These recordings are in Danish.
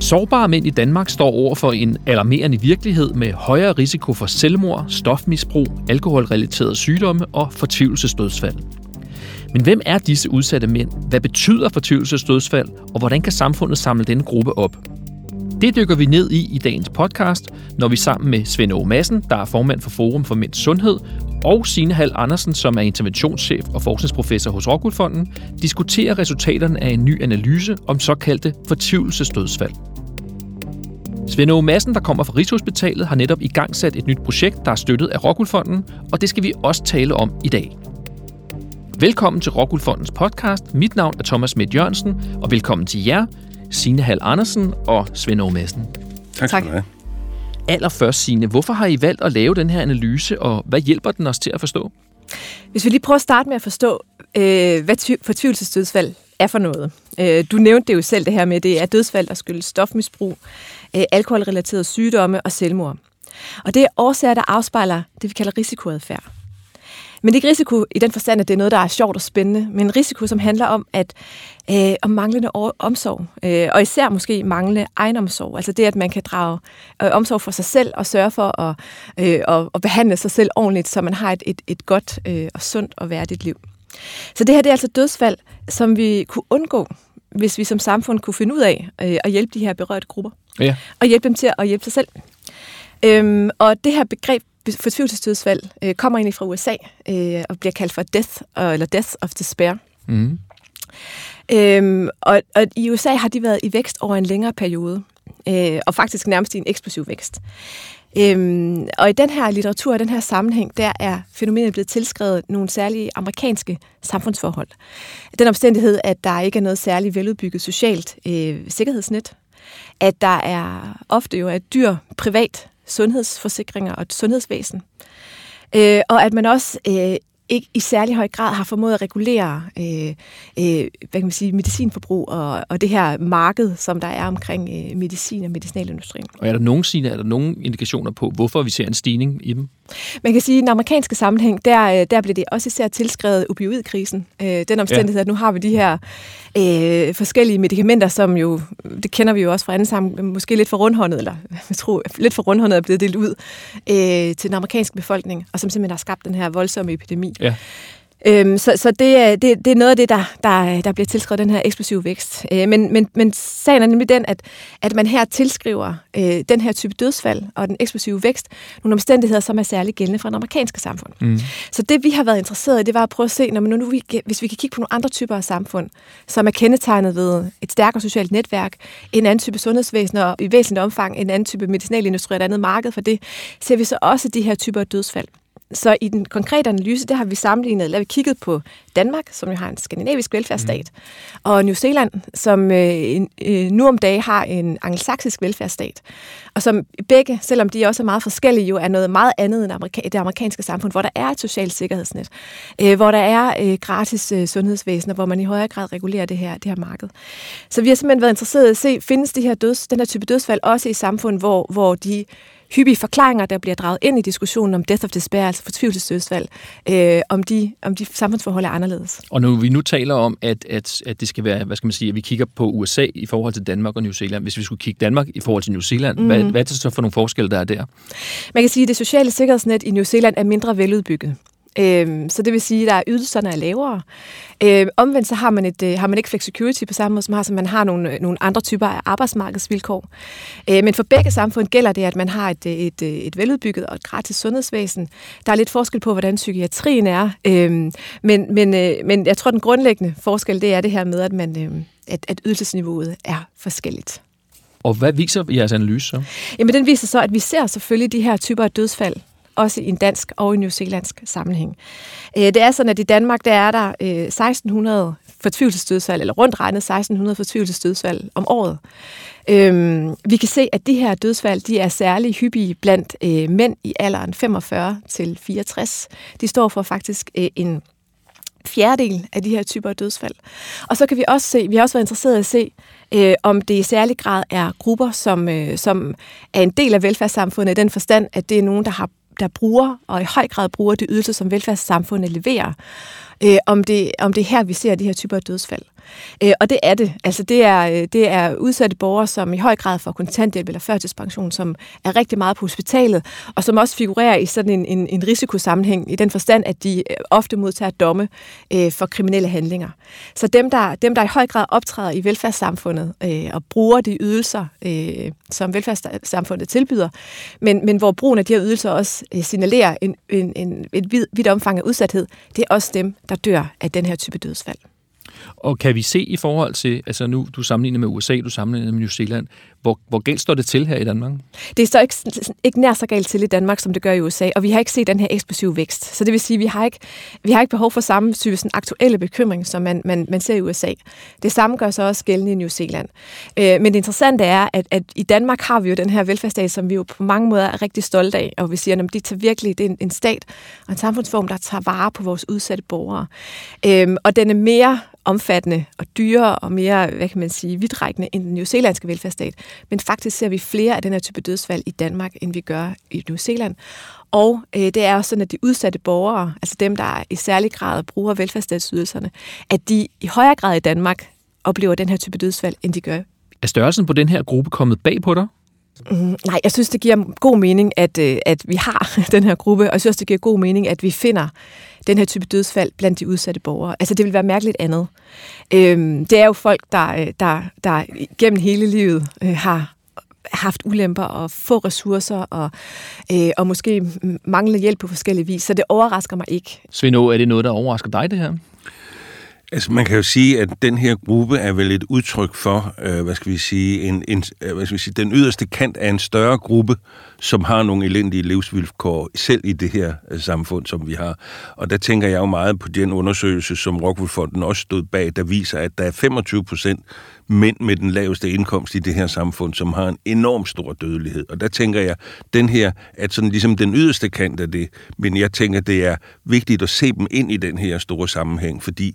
Sårbare mænd i Danmark står over for en alarmerende virkelighed med højere risiko for selvmord, stofmisbrug, alkoholrelaterede sygdomme og fortvivlelsesdødsfald. Men hvem er disse udsatte mænd? Hvad betyder fortvivlelsesdødsfald? Og hvordan kan samfundet samle denne gruppe op? Det dykker vi ned i i dagens podcast, når vi sammen med Svend Aage Madsen, der er formand for Forum for Mænds Sundhed, og Signe Hal Andersen, som er interventionschef og forskningsprofessor hos Rockwool diskuterer resultaterne af en ny analyse om såkaldte fortvivlelsesdødsfald. Svend Aage Madsen, der kommer fra Rigshospitalet, har netop i gang sat et nyt projekt, der er støttet af Rockwool og det skal vi også tale om i dag. Velkommen til Rockwool podcast. Mit navn er Thomas Midt Jørgensen, og velkommen til jer, Signe Hall Andersen og Svend Aage Madsen. Tak skal du have. Allerførst, Signe, hvorfor har I valgt at lave den her analyse, og hvad hjælper den os til at forstå? Hvis vi lige prøver at starte med at forstå, øh, hvad fortvivlelsesdødsfald er for noget. Øh, du nævnte det jo selv, det her med, det er dødsfald, der skyldes stofmisbrug, øh, alkoholrelaterede sygdomme og selvmord. Og det er årsager, der afspejler det, vi kalder risikoadfærd. Men det er ikke risiko i den forstand, at det er noget, der er sjovt og spændende, men en risiko, som handler om, at øh, om manglende omsorg, øh, og især måske manglende egenomsorg. Altså det, at man kan drage øh, omsorg for sig selv og sørge for at, øh, at, at behandle sig selv ordentligt, så man har et, et, et godt øh, og sundt og værdigt liv. Så det her det er altså dødsfald, som vi kunne undgå, hvis vi som samfund kunne finde ud af øh, at hjælpe de her berørte grupper. Ja. Og hjælpe dem til at hjælpe sig selv. Øhm, og det her begreb fortvivlelsesdødsfald øh, kommer egentlig fra USA øh, og bliver kaldt for death, øh, eller death of despair. Mm. Øhm, og, og i USA har de været i vækst over en længere periode, øh, og faktisk nærmest i en eksplosiv vækst. Øhm, og i den her litteratur, i den her sammenhæng, der er fænomenet blevet tilskrevet nogle særlige amerikanske samfundsforhold. Den omstændighed, at der ikke er noget særligt veludbygget socialt øh, sikkerhedsnet, at der er ofte jo et dyr privat sundhedsforsikringer og et sundhedsvæsen. Øh, og at man også øh, ikke i særlig høj grad har formået at regulere øh, øh, hvad kan man sige, medicinforbrug og, og det her marked, som der er omkring øh, medicin og medicinalindustrien. Og er der nogen, er der nogen indikationer på, hvorfor vi ser en stigning i dem? Man kan sige, at i den amerikanske sammenhæng, der, øh, der blev det også især tilskrevet opioidkrisen. Øh, den omstændighed, ja. at nu har vi de her øh, forskellige medicamenter, som jo, det kender vi jo også fra anden sammen, måske lidt for rundhåndet, eller jeg tror, lidt for rundhåndet er blevet delt ud øh, til den amerikanske befolkning, og som simpelthen har skabt den her voldsomme epidemi. Ja. Øhm, så så det, det, det er noget af det, der, der, der bliver tilskrevet den her eksplosive vækst. Øh, men, men, men sagen er nemlig den, at, at man her tilskriver øh, den her type dødsfald og den eksplosive vækst nogle omstændigheder, som er særligt gældende for det amerikanske samfund. Mm. Så det, vi har været interesseret i, det var at prøve at se, når man nu, hvis vi kan kigge på nogle andre typer af samfund, som er kendetegnet ved et stærkere socialt netværk, en anden type sundhedsvæsen og i væsentligt omfang en anden type medicinalindustri og et andet marked for det, ser vi så også de her typer af dødsfald. Så i den konkrete analyse, der har vi sammenlignet, eller vi kigget på Danmark, som jo har en skandinavisk velfærdsstat, mm. og New Zealand, som øh, øh, nu om dagen har en angelsaksisk velfærdsstat, og som begge, selvom de også er meget forskellige, jo er noget meget andet end amerika- det amerikanske samfund, hvor der er et socialt sikkerhedsnet, øh, hvor der er øh, gratis øh, sundhedsvæsen, og hvor man i højere grad regulerer det her, det her marked. Så vi har simpelthen været interesseret i at se, findes de her døds, den her type dødsfald også i samfund, hvor, hvor de hyppige forklaringer, der bliver draget ind i diskussionen om death of despair, altså fortvivlelsesdødsfald, øh, om, de, om de samfundsforhold er anderledes. Og når vi nu taler om, at, at, at det skal være, hvad skal man sige, at vi kigger på USA i forhold til Danmark og New Zealand. Hvis vi skulle kigge Danmark i forhold til New Zealand, mm. hvad, hvad er det så for nogle forskelle, der er der? Man kan sige, at det sociale sikkerhedsnet i New Zealand er mindre veludbygget. Øhm, så det vil sige, at ydelserne er lavere. Øhm, omvendt så har man, et, øh, har man ikke flexicurity på samme måde, som, har, som man har nogle, øh, nogle andre typer af arbejdsmarkedsvilkår. Øhm, men for begge samfund gælder det, at man har et, et, et veludbygget og et gratis sundhedsvæsen. Der er lidt forskel på, hvordan psykiatrien er. Øhm, men, men, øh, men jeg tror, den grundlæggende forskel, det er det her med, at, man, øh, at, at ydelsesniveauet er forskelligt. Og hvad viser jeres analyse så? Jamen, den viser så, at vi ser selvfølgelig de her typer af dødsfald også i en dansk og en newzealandsk sammenhæng. Øh, det er sådan, at i Danmark der er der øh, 1600 fortvivlelsesdødsfald, eller rundt regnet 1600 fortvivlelsesdødsfald om året. Øhm, vi kan se, at de her dødsfald de er særlig hyppige blandt øh, mænd i alderen 45 til 64. De står for faktisk øh, en fjerdedel af de her typer af dødsfald. Og så kan vi også se, vi har også været interesseret i at se, øh, om det i særlig grad er grupper, som, øh, som er en del af velfærdssamfundet i den forstand, at det er nogen, der har der bruger, og i høj grad bruger de ydelser, som velfærdssamfundet leverer, øh, om, det, om det er her, vi ser de her typer af dødsfald. Øh, og det er det. Altså det er, øh, det er udsatte borgere, som i høj grad får kontanthjælp eller førtidspension, som er rigtig meget på hospitalet, og som også figurerer i sådan en, en, en risikosammenhæng i den forstand, at de øh, ofte modtager domme øh, for kriminelle handlinger. Så dem der, dem, der i høj grad optræder i velfærdssamfundet øh, og bruger de ydelser, øh, som velfærdssamfundet tilbyder, men, men hvor brugen af de her ydelser også øh, signalerer en, en, en, et vidt omfang af udsathed, det er også dem, der dør af den her type dødsfald. Og kan vi se i forhold til, altså nu du sammenligner med USA, du sammenligner med New Zealand, hvor, hvor galt står det til her i Danmark? Det står ikke, ikke nær så galt til i Danmark, som det gør i USA, og vi har ikke set den her eksplosive vækst. Så det vil sige, at vi har ikke, vi har ikke behov for samme type sådan, aktuelle bekymring, som man, man, man ser i USA. Det samme gør sig også gældende i New Zealand. Øh, men det interessante er, at, at i Danmark har vi jo den her velfærdsstat, som vi jo på mange måder er rigtig stolte af, og vi siger, at de tager virkelig, det er en, en stat og en samfundsform, der tager vare på vores udsatte borgere. Øh, og den er mere omfattende og dyrere og mere, hvad kan man sige, vidtrækkende end den new zealandske velfærdsstat. Men faktisk ser vi flere af den her type dødsfald i Danmark, end vi gør i New Zealand. Og øh, det er også sådan, at de udsatte borgere, altså dem, der i særlig grad bruger velfærdsstatsydelserne, at de i højere grad i Danmark oplever den her type dødsfald, end de gør. Er størrelsen på den her gruppe kommet bag på dig? Mm, nej, jeg synes, det giver god mening, at, øh, at vi har den her gruppe, og jeg synes det giver god mening, at vi finder den her type dødsfald blandt de udsatte borgere. Altså, det vil være mærkeligt andet. Øhm, det er jo folk, der, øh, der, der gennem hele livet øh, har haft ulemper og få ressourcer og, øh, og måske manglende hjælp på forskellige vis, så det overrasker mig ikke. Svend er det noget, der overrasker dig, det her? Altså, man kan jo sige, at den her gruppe er vel et udtryk for, øh, hvad skal vi sige, en, en, øh, hvad skal vi sige, den yderste kant af en større gruppe, som har nogle elendige livsvilkår, selv i det her øh, samfund, som vi har. Og der tænker jeg jo meget på den undersøgelse, som Rockwool Fonden også stod bag, der viser, at der er 25 procent mænd med den laveste indkomst i det her samfund, som har en enorm stor dødelighed. Og der tænker jeg, den her at sådan ligesom den yderste kant af det, men jeg tænker, det er vigtigt at se dem ind i den her store sammenhæng, fordi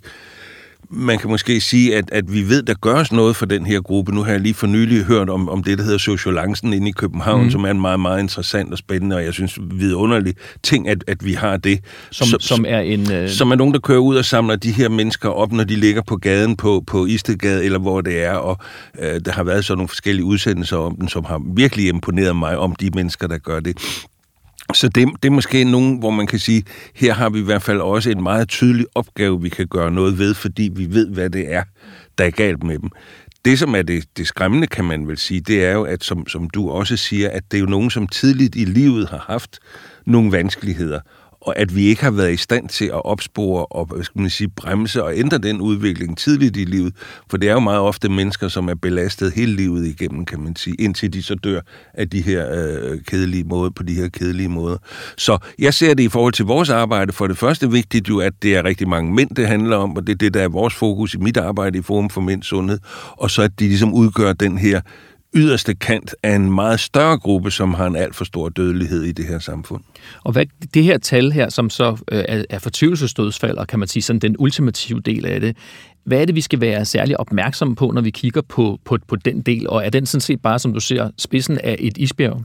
man kan måske sige, at, at vi ved, der gøres noget for den her gruppe. Nu har jeg lige for nylig hørt om, om det, der hedder Sociolancen inde i København, mm. som er en meget, meget interessant og spændende, og jeg synes vidunderlig ting, at, at vi har det. Som, som, som er en... Øh... Som er nogen, der kører ud og samler de her mennesker op, når de ligger på gaden på, på Istedgade, eller hvor det er, og øh, der har været sådan nogle forskellige udsendelser om den, som har virkelig imponeret mig om de mennesker, der gør det. Så det, det er måske nogen, hvor man kan sige, her har vi i hvert fald også en meget tydelig opgave, vi kan gøre noget ved, fordi vi ved, hvad det er, der er galt med dem. Det, som er det, det skræmmende, kan man vel sige, det er jo, at som, som du også siger, at det er jo nogen, som tidligt i livet har haft nogle vanskeligheder, og at vi ikke har været i stand til at opspore og hvad skal man sige, bremse og ændre den udvikling tidligt i livet. For det er jo meget ofte mennesker, som er belastet hele livet igennem, kan man sige, indtil de så dør af de her øh, kedelige måder, på de her kedelige måder. Så jeg ser det i forhold til vores arbejde. For det første vigtigt jo, at det er rigtig mange mænd, det handler om, og det er det, der er vores fokus i mit arbejde i Forum for Mænds Sundhed. Og så at de ligesom udgør den her yderste kant af en meget større gruppe, som har en alt for stor dødelighed i det her samfund. Og hvad, det her tal her, som så øh, er, fortvivlelsesdødsfald, og kan man sige sådan den ultimative del af det, hvad er det, vi skal være særlig opmærksomme på, når vi kigger på, på, på den del, og er den sådan set bare, som du ser, spidsen af et isbjerg?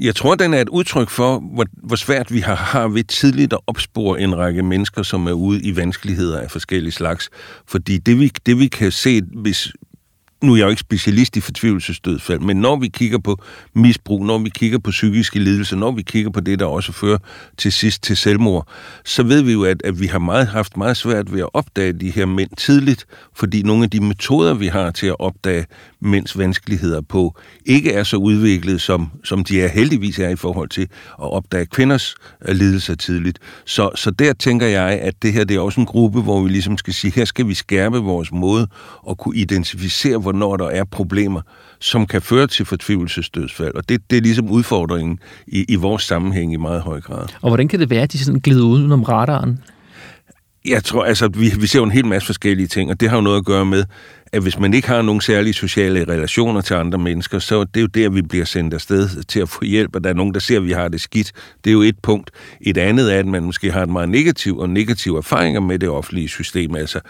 Jeg tror, den er et udtryk for, hvor, hvor svært vi har, har ved tidligt at opspore en række mennesker, som er ude i vanskeligheder af forskellige slags. Fordi det vi, det vi kan se, hvis, nu er jeg jo ikke specialist i fortvivlelsesdødsfald, men når vi kigger på misbrug, når vi kigger på psykiske lidelser, når vi kigger på det, der også fører til sidst til selvmord, så ved vi jo, at, at vi har meget, haft meget svært ved at opdage de her mænd tidligt, fordi nogle af de metoder, vi har til at opdage mænds vanskeligheder på, ikke er så udviklet, som, som de er heldigvis er i forhold til at opdage kvinders øh, lidelser tidligt. Så, så der tænker jeg, at det her det er også en gruppe, hvor vi ligesom skal sige, her skal vi skærpe vores måde at kunne identificere, hvornår der er problemer, som kan føre til fortvivlelsesdødsfald. Og det, det er ligesom udfordringen i, i vores sammenhæng i meget høj grad. Og hvordan kan det være, at de sådan glider udenom radaren? Jeg tror, altså, vi, vi ser jo en hel masse forskellige ting, og det har jo noget at gøre med, at hvis man ikke har nogen særlige sociale relationer til andre mennesker, så det er jo der, vi bliver sendt afsted til at få hjælp, og der er nogen, der ser, at vi har det skidt. Det er jo et punkt. Et andet er, at man måske har et meget negativ og negative erfaringer med det offentlige system, altså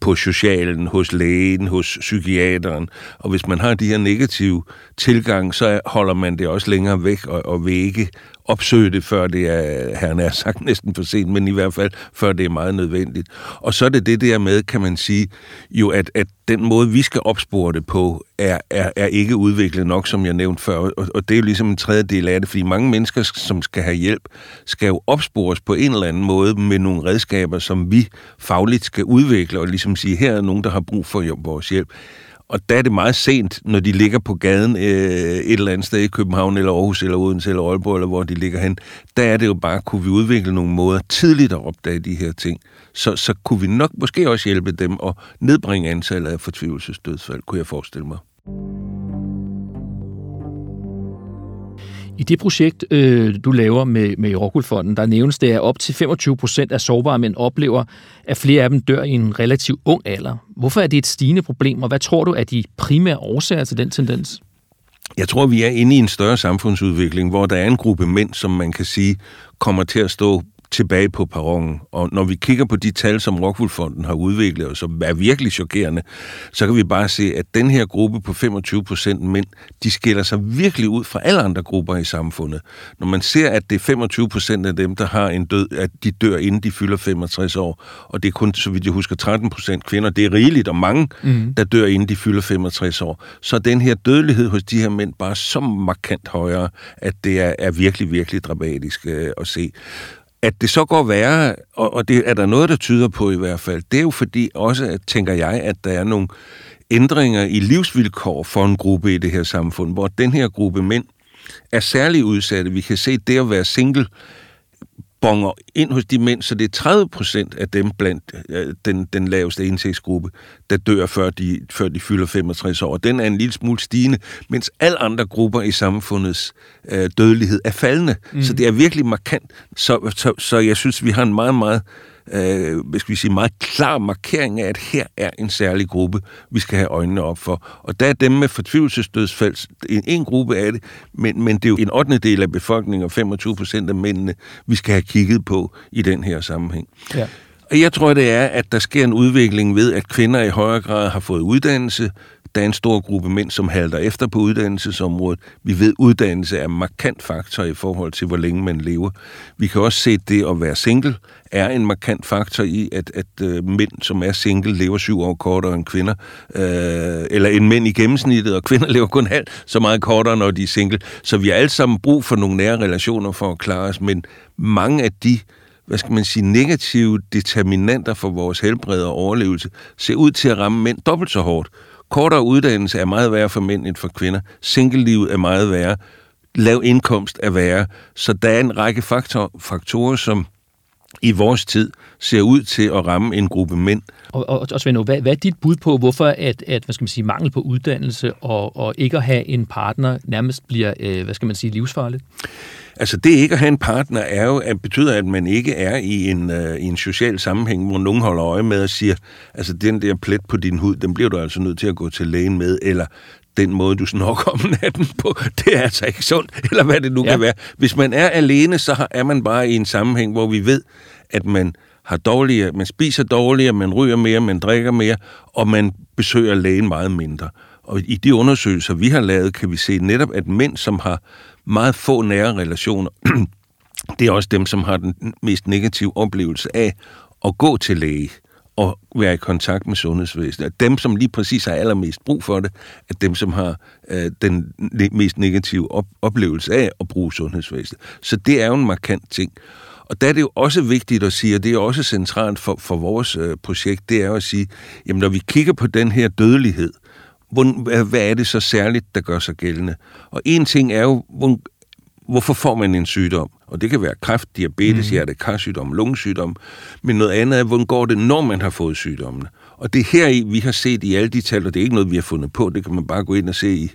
på socialen, hos lægen, hos psykiateren. Og hvis man har de her negative tilgang, så holder man det også længere væk og, og vil ikke opsøge det, før det er, han er sagt næsten for sent, men i hvert fald før det er meget nødvendigt. Og så er det det der med, kan man sige, jo at, at den måde, vi skal opspore det på, er, er, er ikke udviklet nok, som jeg nævnte før. Og, og det er jo ligesom en tredje del af det, fordi mange mennesker, som skal have hjælp, skal jo opspores på en eller anden måde med nogle redskaber, som vi fagligt skal udvikle, og ligesom sige, her er nogen, der har brug for vores hjælp. Og der er det meget sent, når de ligger på gaden øh, et eller andet sted i København, eller Aarhus, eller Odense, eller Aalborg, eller hvor de ligger hen. Der er det jo bare, kunne vi udvikle nogle måder tidligt at opdage de her ting. Så, så kunne vi nok måske også hjælpe dem at nedbringe antallet af fortvivlelsesdødsfald, kunne jeg forestille mig. I det projekt, øh, du laver med, med Rockwool-fonden, der nævnes det, at op til 25 procent af sårbare mænd oplever, at flere af dem dør i en relativt ung alder. Hvorfor er det et stigende problem, og hvad tror du er de primære årsager til den tendens? Jeg tror, vi er inde i en større samfundsudvikling, hvor der er en gruppe mænd, som man kan sige kommer til at stå tilbage på perronen. Og når vi kigger på de tal, som Rockwool-fonden har udviklet, og som er virkelig chokerende, så kan vi bare se, at den her gruppe på 25 procent mænd, de skiller sig virkelig ud fra alle andre grupper i samfundet. Når man ser, at det er 25 procent af dem, der har en død, at de dør, inden de fylder 65 år, og det er kun, så vidt jeg husker, 13 procent kvinder, det er rigeligt, og mange, mm. der dør, inden de fylder 65 år, så den her dødelighed hos de her mænd bare så markant højere, at det er, er virkelig, virkelig dramatisk øh, at se. At det så går værre, og, og det er der noget, der tyder på i hvert fald, det er jo fordi også, at, tænker jeg, at der er nogle ændringer i livsvilkår for en gruppe i det her samfund, hvor den her gruppe mænd er særlig udsatte. Vi kan se, det at være single bonger ind hos de mænd, så det er 30 procent af dem blandt øh, den, den laveste indtægtsgruppe, der dør, før de, før de fylder 65 år. Den er en lille smule stigende, mens alle andre grupper i samfundets øh, dødelighed er faldende. Mm. Så det er virkelig markant. Så, så, så jeg synes, vi har en meget, meget øh, hvad skal vi sige, meget klar markering af, at her er en særlig gruppe, vi skal have øjnene op for. Og der er dem med fortvivlelsesdødsfald en, en gruppe af det, men, men det er jo en 8. del af befolkningen og 25 procent af mændene, vi skal have kigget på i den her sammenhæng. Ja. Og jeg tror, det er, at der sker en udvikling ved, at kvinder i højere grad har fået uddannelse, der er en stor gruppe mænd, som halter efter på uddannelsesområdet. Vi ved, at uddannelse er en markant faktor i forhold til, hvor længe man lever. Vi kan også se, at det at være single er en markant faktor i, at, at øh, mænd, som er single, lever syv år kortere end kvinder. Øh, eller en mænd i gennemsnittet, og kvinder lever kun halvt så meget kortere, når de er single. Så vi har alle sammen brug for nogle nære relationer for at klare os, men mange af de hvad skal man sige, negative determinanter for vores helbred og overlevelse, ser ud til at ramme mænd dobbelt så hårdt. Kortere uddannelse er meget værre for mænd end for kvinder. Single-livet er meget værre. Lav indkomst er værre. Så der er en række faktor, faktorer, som i vores tid ser ud til at ramme en gruppe mænd. Og, og, og Svend, hvad, hvad er dit bud på, hvorfor at, at hvad skal man sige, mangel på uddannelse og, og ikke at have en partner nærmest bliver, øh, hvad skal man sige, livsfarligt? Altså det ikke at have en partner er jo, at betyder, at man ikke er i en, uh, i en social sammenhæng, hvor nogen holder øje med og siger, altså den der plet på din hud, den bliver du altså nødt til at gå til lægen med, eller den måde, du snokker om natten på, det er altså ikke sundt, eller hvad det nu ja. kan være. Hvis man er alene, så er man bare i en sammenhæng, hvor vi ved, at man har dårligere, man spiser dårligere, man ryger mere, man drikker mere, og man besøger lægen meget mindre. Og i de undersøgelser, vi har lavet, kan vi se netop, at mænd, som har meget få nære relationer, det er også dem, som har den mest negative oplevelse af at gå til læge at være i kontakt med sundhedsvæsenet. At dem, som lige præcis har allermest brug for det, at dem, som har øh, den mest negative op- oplevelse af at bruge sundhedsvæsenet. Så det er jo en markant ting. Og der er det jo også vigtigt at sige, og det er også centralt for, for vores øh, projekt, det er at sige, jamen når vi kigger på den her dødelighed, hvor, hvad er det så særligt, der gør sig gældende? Og en ting er jo, hvor, hvorfor får man en sygdom? Og det kan være kræft, diabetes, mm. hjertekarsygdom, lungesygdom. Men noget andet er, hvordan går det, når man har fået sygdommene? Og det er her i, vi har set i alle de tal, og det er ikke noget, vi har fundet på, det kan man bare gå ind og se i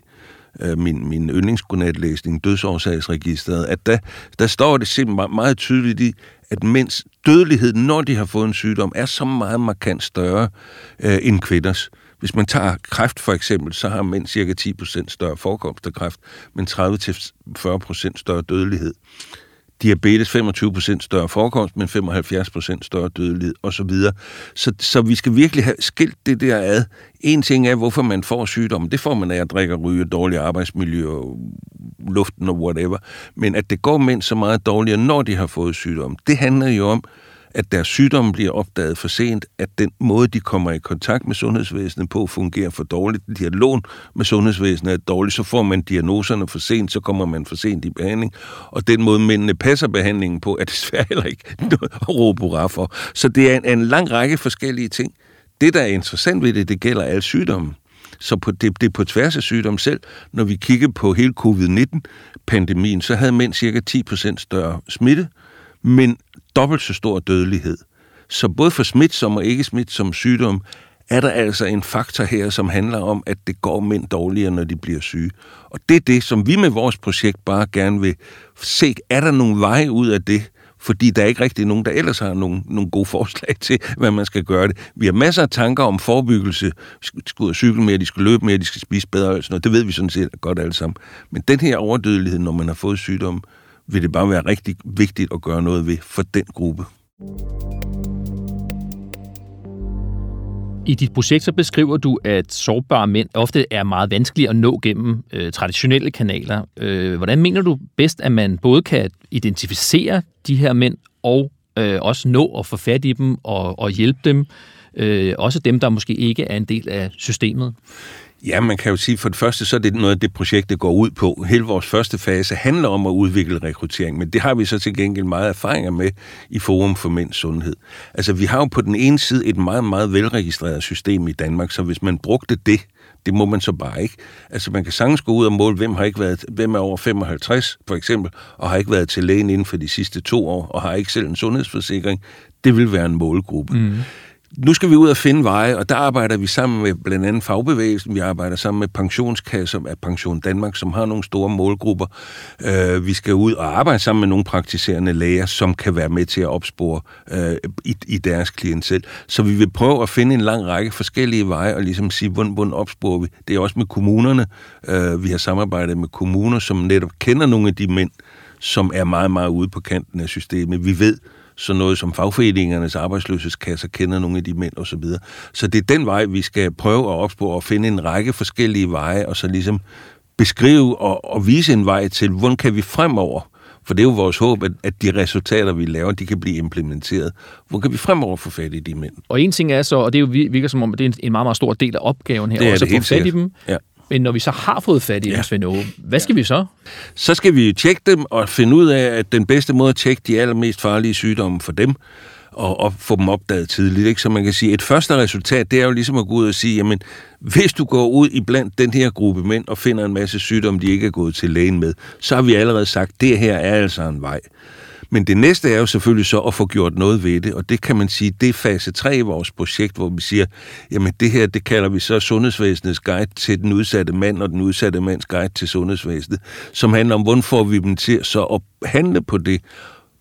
øh, min, min yndlingsgodnatlæsning, dødsårsagsregisteret, at der, der står det simpelthen meget tydeligt i, at mænds dødelighed, når de har fået en sygdom, er så meget markant større øh, end kvinders. Hvis man tager kræft for eksempel, så har mænd cirka 10% større forekomst af kræft, men 30-40% større dødelighed. diabetes 25% større forekomst, men 75% større dødelighed osv. Så, så vi skal virkelig have skilt det der ad. En ting er, hvorfor man får sygdomme. Det får man af at drikke og ryge, dårlig arbejdsmiljø, og luften og whatever. Men at det går mænd så meget dårligere, når de har fået sygdomme, det handler jo om, at deres sygdomme bliver opdaget for sent, at den måde, de kommer i kontakt med sundhedsvæsenet på, fungerer for dårligt. Dialogen med sundhedsvæsenet er dårlig, så får man diagnoserne for sent, så kommer man for sent i behandling. Og den måde, mændene passer behandlingen på, er desværre heller ikke noget at råbe for. Så det er en, en lang række forskellige ting. Det, der er interessant ved det, det gælder alle sygdomme. Så på, det, det er på tværs af sygdom selv. Når vi kigger på hele covid-19-pandemien, så havde mænd cirka 10% større smitte, men dobbelt så stor dødelighed. Så både for smitsom og ikke smitsom sygdom er der altså en faktor her, som handler om, at det går mænd dårligere, når de bliver syge. Og det er det, som vi med vores projekt bare gerne vil se. Er der nogle veje ud af det? Fordi der er ikke rigtig nogen, der ellers har nogle, nogle gode forslag til, hvad man skal gøre det. Vi har masser af tanker om forebyggelse. De skal ud og cykle mere, de skal løbe mere, de skal spise bedre. Og sådan noget. Det ved vi sådan set godt alle sammen. Men den her overdødelighed, når man har fået sygdom, vil det bare være rigtig vigtigt at gøre noget ved for den gruppe. I dit projekt så beskriver du, at sårbare mænd ofte er meget vanskelige at nå gennem øh, traditionelle kanaler. Øh, hvordan mener du bedst, at man både kan identificere de her mænd og øh, også nå at få fat i dem og, og hjælpe dem, øh, også dem, der måske ikke er en del af systemet? Ja, man kan jo sige, for det første, så er det noget af det projekt, det går ud på. Hele vores første fase handler om at udvikle rekruttering, men det har vi så til gengæld meget erfaringer med i Forum for Mænds Sundhed. Altså, vi har jo på den ene side et meget, meget velregistreret system i Danmark, så hvis man brugte det, det må man så bare ikke. Altså, man kan sagtens gå ud og måle, hvem, har ikke været, hvem er over 55, for eksempel, og har ikke været til lægen inden for de sidste to år, og har ikke selv en sundhedsforsikring. Det vil være en målgruppe. Mm nu skal vi ud og finde veje, og der arbejder vi sammen med blandt andet fagbevægelsen, vi arbejder sammen med pensionskasser af Pension Danmark, som har nogle store målgrupper. Øh, vi skal ud og arbejde sammen med nogle praktiserende læger, som kan være med til at opspore øh, i, i deres klientel. Så vi vil prøve at finde en lang række forskellige veje, og ligesom sige, hvordan, hvordan opsporer vi. Det er også med kommunerne. Øh, vi har samarbejdet med kommuner, som netop kender nogle af de mænd, som er meget, meget ude på kanten af systemet. Vi ved, så noget som fagforeningernes arbejdsløshedskasser kender nogle af de mænd osv. Så, videre. så det er den vej, vi skal prøve at opspore og finde en række forskellige veje, og så ligesom beskrive og, og vise en vej til, hvordan kan vi fremover for det er jo vores håb, at, at de resultater, vi laver, de kan blive implementeret. Hvor kan vi fremover få fat i de mænd? Og en ting er så, og det er jo virker som om, det er en meget, meget stor del af opgaven her, det er også det at få fat i dem. Ja. Men når vi så har fået fat i ja. dem, Svend Åge, hvad skal ja. vi så? Så skal vi tjekke dem og finde ud af, at den bedste måde at tjekke de allermest farlige sygdomme for dem, og, og få dem opdaget tidligt. Ikke? Så man kan sige, et første resultat, det er jo ligesom at gå ud og sige, jamen, hvis du går ud i blandt den her gruppe mænd og finder en masse sygdomme, de ikke er gået til lægen med, så har vi allerede sagt, det her er altså en vej. Men det næste er jo selvfølgelig så at få gjort noget ved det, og det kan man sige, det er fase 3 i vores projekt, hvor vi siger, jamen det her, det kalder vi så Sundhedsvæsenets guide til den udsatte mand og den udsatte mands guide til sundhedsvæsenet, som handler om, hvordan får vi dem til så at handle på det.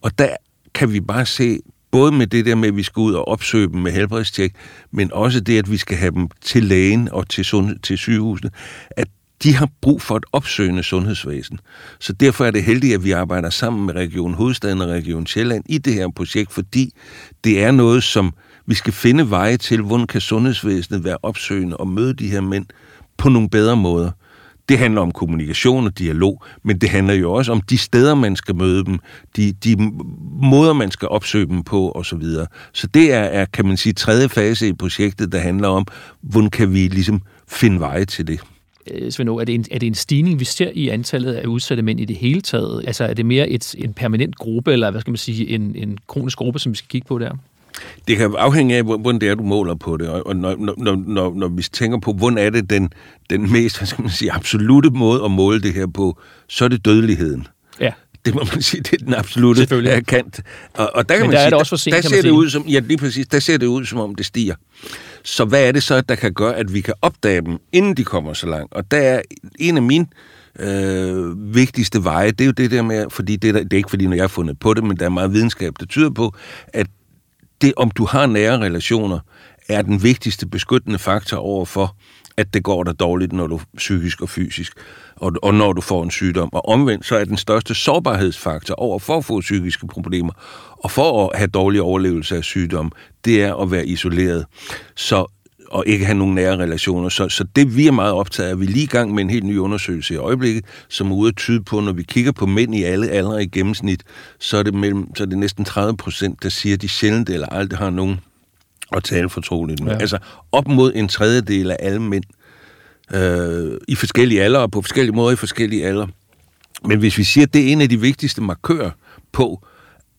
Og der kan vi bare se, både med det der med, at vi skal ud og opsøge dem med helbredstjek, men også det, at vi skal have dem til lægen og til, sund- til sygehusene, at de har brug for et opsøgende sundhedsvæsen. Så derfor er det heldigt, at vi arbejder sammen med Region Hovedstaden og Region Sjælland i det her projekt, fordi det er noget, som vi skal finde veje til, hvordan kan sundhedsvæsenet være opsøgende og møde de her mænd på nogle bedre måder. Det handler om kommunikation og dialog, men det handler jo også om de steder, man skal møde dem, de, de måder, man skal opsøge dem på osv. Så, så det er, er, kan man sige, tredje fase i projektet, der handler om, hvordan kan vi ligesom finde veje til det. Øh, Svend er det, en, er det en stigning, vi ser i antallet af udsatte mænd i det hele taget? Altså er det mere et, en permanent gruppe, eller hvad skal man sige, en, en kronisk gruppe, som vi skal kigge på der? Det kan afhænge af, hvordan det er, du måler på det. Og når, når, når, når vi tænker på, hvordan er det den, den mest hvad skal man sige, absolute måde at måle det her på, så er det dødeligheden. Ja. Det må man sige, det er den absolute kant. Og, og der kan Men man der sige, er det også for sent, der, der ser det ud som, ja, lige præcis, der ser det ud som om det stiger. Så hvad er det så, der kan gøre, at vi kan opdage dem, inden de kommer så langt? Og der er en af mine øh, vigtigste veje, det er jo det der med, fordi det, det er ikke fordi, når jeg har fundet på det, men der er meget videnskab, der tyder på, at det, om du har nære relationer, er den vigtigste beskyttende faktor over for, at det går dig dårligt, når du psykisk og fysisk, og, og når du får en sygdom. Og omvendt, så er den største sårbarhedsfaktor over for at få psykiske problemer, og for at have dårlig overlevelse af sygdom, det er at være isoleret. Så og ikke have nogen nære relationer. Så, så det vi er meget optaget af, vi er lige i gang med en helt ny undersøgelse i øjeblikket, som er ude at tyde på, når vi kigger på mænd i alle aldre i gennemsnit, så er det, mellem, så er det næsten 30 procent, der siger, at de sjældent eller aldrig har nogen at tale fortroligt med. Ja. Altså op mod en tredjedel af alle mænd øh, i forskellige aldre og på forskellige måder i forskellige aldre. Men hvis vi siger, at det er en af de vigtigste markører på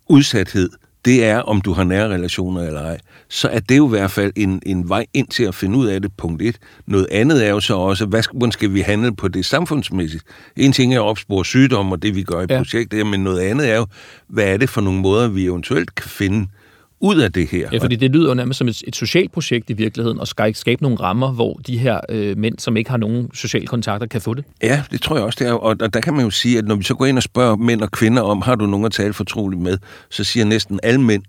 udsathed, det er, om du har nære relationer eller ej, så er det jo i hvert fald en, en vej ind til at finde ud af det, punkt et. Noget andet er jo så også, hvad, hvordan skal vi handle på det samfundsmæssigt? En ting er at opspore sygdom og det, vi gør i ja. projektet, men noget andet er jo, hvad er det for nogle måder, vi eventuelt kan finde ud af det her. Ja, fordi det lyder jo nærmest som et, et socialt projekt i virkeligheden, og skal skabe nogle rammer, hvor de her øh, mænd, som ikke har nogen sociale kontakter, kan få det. Ja, det tror jeg også, det er. Og, og der kan man jo sige, at når vi så går ind og spørger mænd og kvinder om, har du nogen at tale fortroligt med, så siger næsten alle mænd,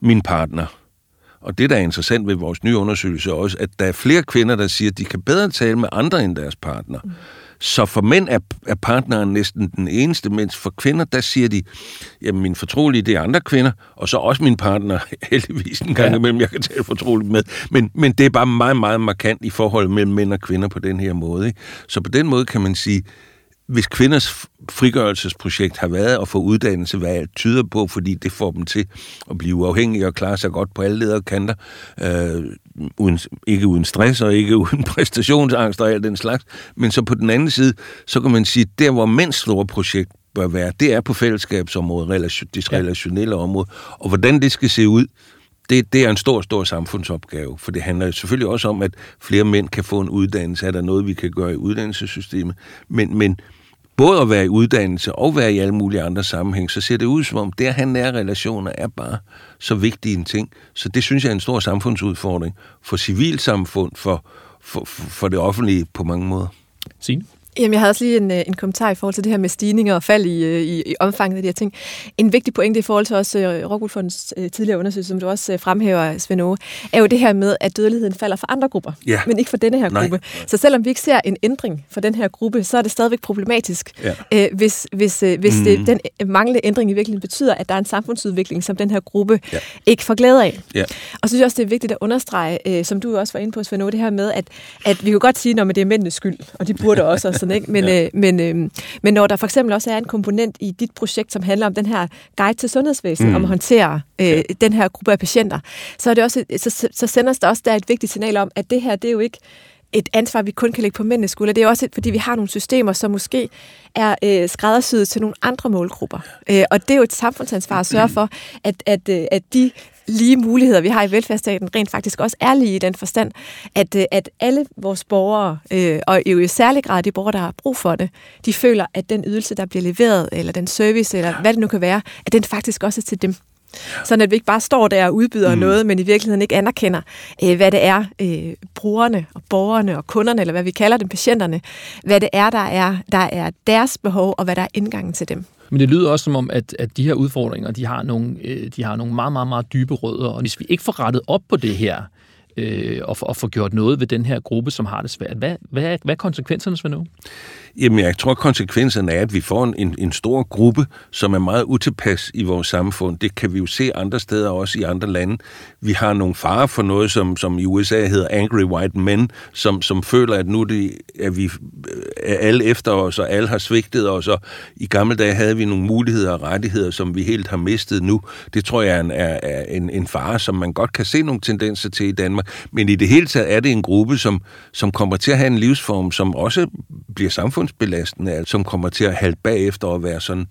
min partner. Og det, der er interessant ved vores nye undersøgelse også, at der er flere kvinder, der siger, at de kan bedre tale med andre end deres partner. Mm. Så for mænd er, er partneren næsten den eneste, mens for kvinder, der siger de, jamen min fortrolige, det er andre kvinder, og så også min partner, heldigvis en gang ja. imellem, jeg kan tale fortroligt med. Men, men det er bare meget, meget markant i forhold mellem mænd og kvinder på den her måde. Ikke? Så på den måde kan man sige, hvis kvinders frigørelsesprojekt har været at få uddannelse, hvad alt tyder på, fordi det får dem til at blive uafhængige og klare sig godt på alle ledere kanter, øh, uden, ikke uden stress og ikke uden præstationsangst og alt den slags. Men så på den anden side, så kan man sige, der hvor mænds store projekt bør være, det er på fællesskabsområdet, relation, det relationelle område. Og hvordan det skal se ud, det, det er en stor, stor samfundsopgave, for det handler selvfølgelig også om, at flere mænd kan få en uddannelse. Er der noget, vi kan gøre i uddannelsessystemet? Men, men både at være i uddannelse og være i alle mulige andre sammenhæng, så ser det ud som om, det at have nære relationer er bare så vigtig en ting. Så det synes jeg er en stor samfundsudfordring for civilsamfund, for, for, for det offentlige på mange måder. Signe? Jamen, jeg havde også lige en, øh, en kommentar i forhold til det her med stigninger og fald i, øh, i, i omfanget af de her ting. En vigtig pointe i forhold til også uh, Rockwoolfondens uh, tidligere undersøgelse, som du også uh, fremhæver, Svend Ove, er jo det her med, at dødeligheden falder for andre grupper, ja. men ikke for denne her gruppe. Nej. Så selvom vi ikke ser en ændring for den her gruppe, så er det stadigvæk problematisk, ja. uh, hvis, hvis, uh, hvis mm. det, den manglende ændring i virkeligheden betyder, at der er en samfundsudvikling, som den her gruppe ja. ikke får glæde af. Ja. Og så synes jeg også, det er vigtigt at understrege, uh, som du også var inde på, Svend Ove, det her med, at, at vi kan godt sige, når det er mændenes skyld, og de burde også, sådan, ikke? men ja. øh, men, øh, men når der for eksempel også er en komponent i dit projekt, som handler om den her guide til sundhedsvæsenet, mm. om at håndtere øh, ja. den her gruppe af patienter, så, er det også, så, så sender der også der et vigtigt signal om, at det her, det er jo ikke et ansvar, vi kun kan lægge på mændenes skulder. Det er også, fordi vi har nogle systemer, som måske er øh, skræddersyet til nogle andre målgrupper. Øh, og det er jo et samfundsansvar at sørge for, at, at, øh, at de lige muligheder, vi har i velfærdsstaten, rent faktisk også er lige i den forstand, at, øh, at alle vores borgere, øh, og jo i særlig grad de borgere, der har brug for det, de føler, at den ydelse, der bliver leveret, eller den service, eller hvad det nu kan være, at den faktisk også er til dem. Sådan at vi ikke bare står der og udbyder mm. noget, men i virkeligheden ikke anerkender, øh, hvad det er, øh, brugerne og borgerne og kunderne, eller hvad vi kalder dem, patienterne, hvad det er, der er, der er deres behov, og hvad der er indgangen til dem. Men det lyder også som om, at, at de her udfordringer, de har, nogle, øh, de har nogle meget, meget, meget dybe rødder, og hvis vi ikke får rettet op på det her, øh, og, og få gjort noget ved den her gruppe, som har det svært, hvad, hvad, hvad er konsekvenserne, Svend Jamen, jeg tror, konsekvenserne er, at vi får en, en stor gruppe, som er meget utilpas i vores samfund. Det kan vi jo se andre steder, også i andre lande. Vi har nogle farer for noget, som, som i USA hedder angry white men, som, som føler, at nu det, at vi er alle efter os, og alle har svigtet os, og i gamle dage havde vi nogle muligheder og rettigheder, som vi helt har mistet nu. Det tror jeg er en, er, er en, en fare, som man godt kan se nogle tendenser til i Danmark. Men i det hele taget er det en gruppe, som, som kommer til at have en livsform, som også bliver samfundsbelastende, altså, som kommer til at halte bagefter og være sådan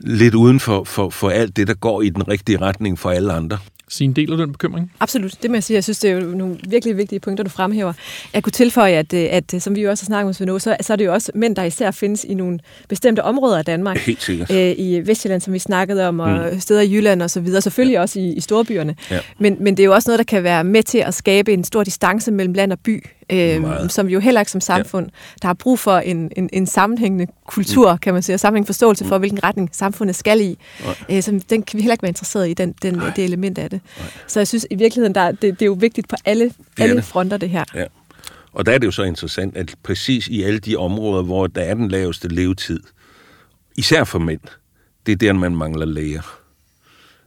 lidt uden for, for, for alt det, der går i den rigtige retning for alle andre. Sin del af den bekymring? Absolut, det må jeg sige. Jeg synes, det er jo nogle virkelig vigtige punkter, du fremhæver. Jeg kunne tilføje, at, øh, at som vi jo også har snakket om, så, så er det jo også mænd, der især findes i nogle bestemte områder af Danmark. Helt sikkert. Øh, I Vestjylland, som vi snakkede om, og mm. steder i Jylland og så videre. Selvfølgelig ja. også i, i storbyerne. Ja. Men, men det er jo også noget, der kan være med til at skabe en stor distance mellem land og by øh, som vi jo heller ikke som samfund, ja. der har brug for en, en, en sammenhængende kultur, mm. kan man sige, og sammenhængende forståelse mm. for, hvilken retning samfundet skal i. Øh, så den kan vi heller ikke være interesseret i, den, den, det element af det. Nej. Så jeg synes i virkeligheden, der, det, det er jo vigtigt på alle, alle fronter, det her. Ja. Og der er det jo så interessant, at præcis i alle de områder, hvor der er den laveste levetid, især for mænd, det er der, man mangler læger.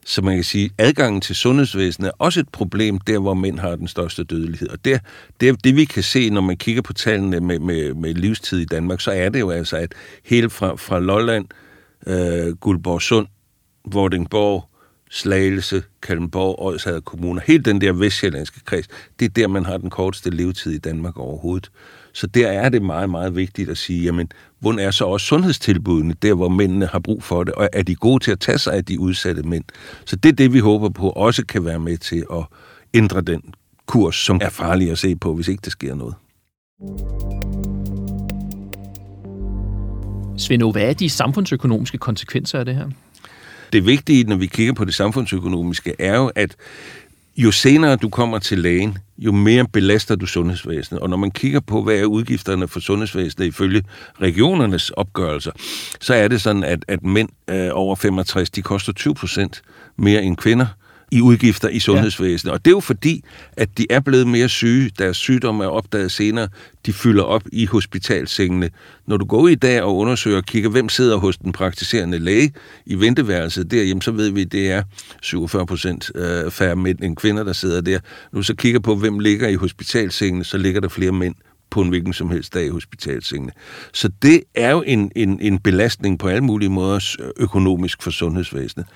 Så man kan sige, at adgangen til sundhedsvæsenet er også et problem der, hvor mænd har den største dødelighed. Og det, det, det vi kan se, når man kigger på tallene med, med, med livstid i Danmark, så er det jo altså, at helt fra, fra Lolland, øh, Guldborgsund, Vordingborg, Slagelse, Kalmborg, Odshavet Kommuner, helt den der vestjyllandske kreds, det er der, man har den korteste levetid i Danmark overhovedet. Så der er det meget, meget vigtigt at sige, jamen, hvordan er så også sundhedstilbudene, der hvor mændene har brug for det, og er de gode til at tage sig af de udsatte mænd? Så det er det, vi håber på, også kan være med til at ændre den kurs, som er farlig at se på, hvis ikke der sker noget. Svend hvad er de samfundsøkonomiske konsekvenser af det her? Det vigtige, når vi kigger på det samfundsøkonomiske, er jo, at jo senere du kommer til lægen, jo mere belaster du sundhedsvæsenet. Og når man kigger på, hvad er udgifterne for sundhedsvæsenet ifølge regionernes opgørelser, så er det sådan, at, at mænd øh, over 65, de koster 20 procent mere end kvinder i udgifter i sundhedsvæsenet. Ja. Og det er jo fordi, at de er blevet mere syge, deres sygdomme er opdaget senere, de fylder op i hospitalsengene. Når du går ud i dag og undersøger og kigger, hvem sidder hos den praktiserende læge i venteværelset derhjemme, så ved vi, at det er 47 procent øh, færre mænd end kvinder, der sidder der. Nu så kigger på, hvem ligger i hospitalsengene, så ligger der flere mænd på en hvilken som helst dag i hospitalsengene. Så det er jo en, en, en belastning på alle mulige måder økonomisk for sundhedsvæsenet.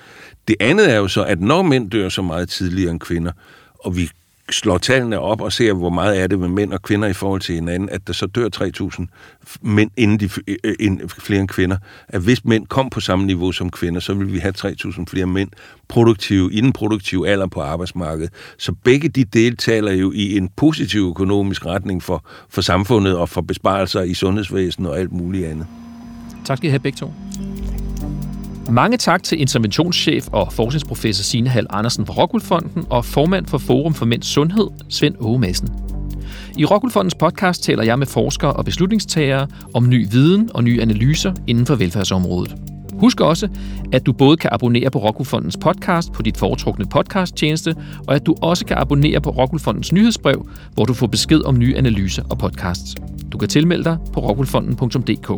Det andet er jo så, at når mænd dør så meget tidligere end kvinder, og vi slår tallene op og ser, hvor meget er det med mænd og kvinder i forhold til hinanden, at der så dør 3.000 mænd inden de, øh, øh, inden flere end kvinder. At hvis mænd kom på samme niveau som kvinder, så ville vi have 3.000 flere mænd produktive, i den produktive alder på arbejdsmarkedet. Så begge de dele taler jo i en positiv økonomisk retning for, for samfundet og for besparelser i sundhedsvæsenet og alt muligt andet. Tak skal I have begge to. Mange tak til interventionschef og forskningsprofessor Signe Hal Andersen fra Rockwoolfonden og formand for Forum for Mænds Sundhed, Svend Åge Madsen. I Rockwoolfondens podcast taler jeg med forskere og beslutningstagere om ny viden og nye analyser inden for velfærdsområdet. Husk også, at du både kan abonnere på Rockwoolfondens podcast på dit foretrukne podcasttjeneste, og at du også kan abonnere på Rockwoolfondens nyhedsbrev, hvor du får besked om nye analyser og podcasts. Du kan tilmelde dig på rockwoolfonden.dk.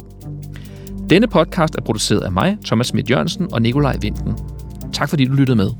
Denne podcast er produceret af mig, Thomas Schmidt Jørgensen og Nikolaj Vinden. Tak fordi du lyttede med.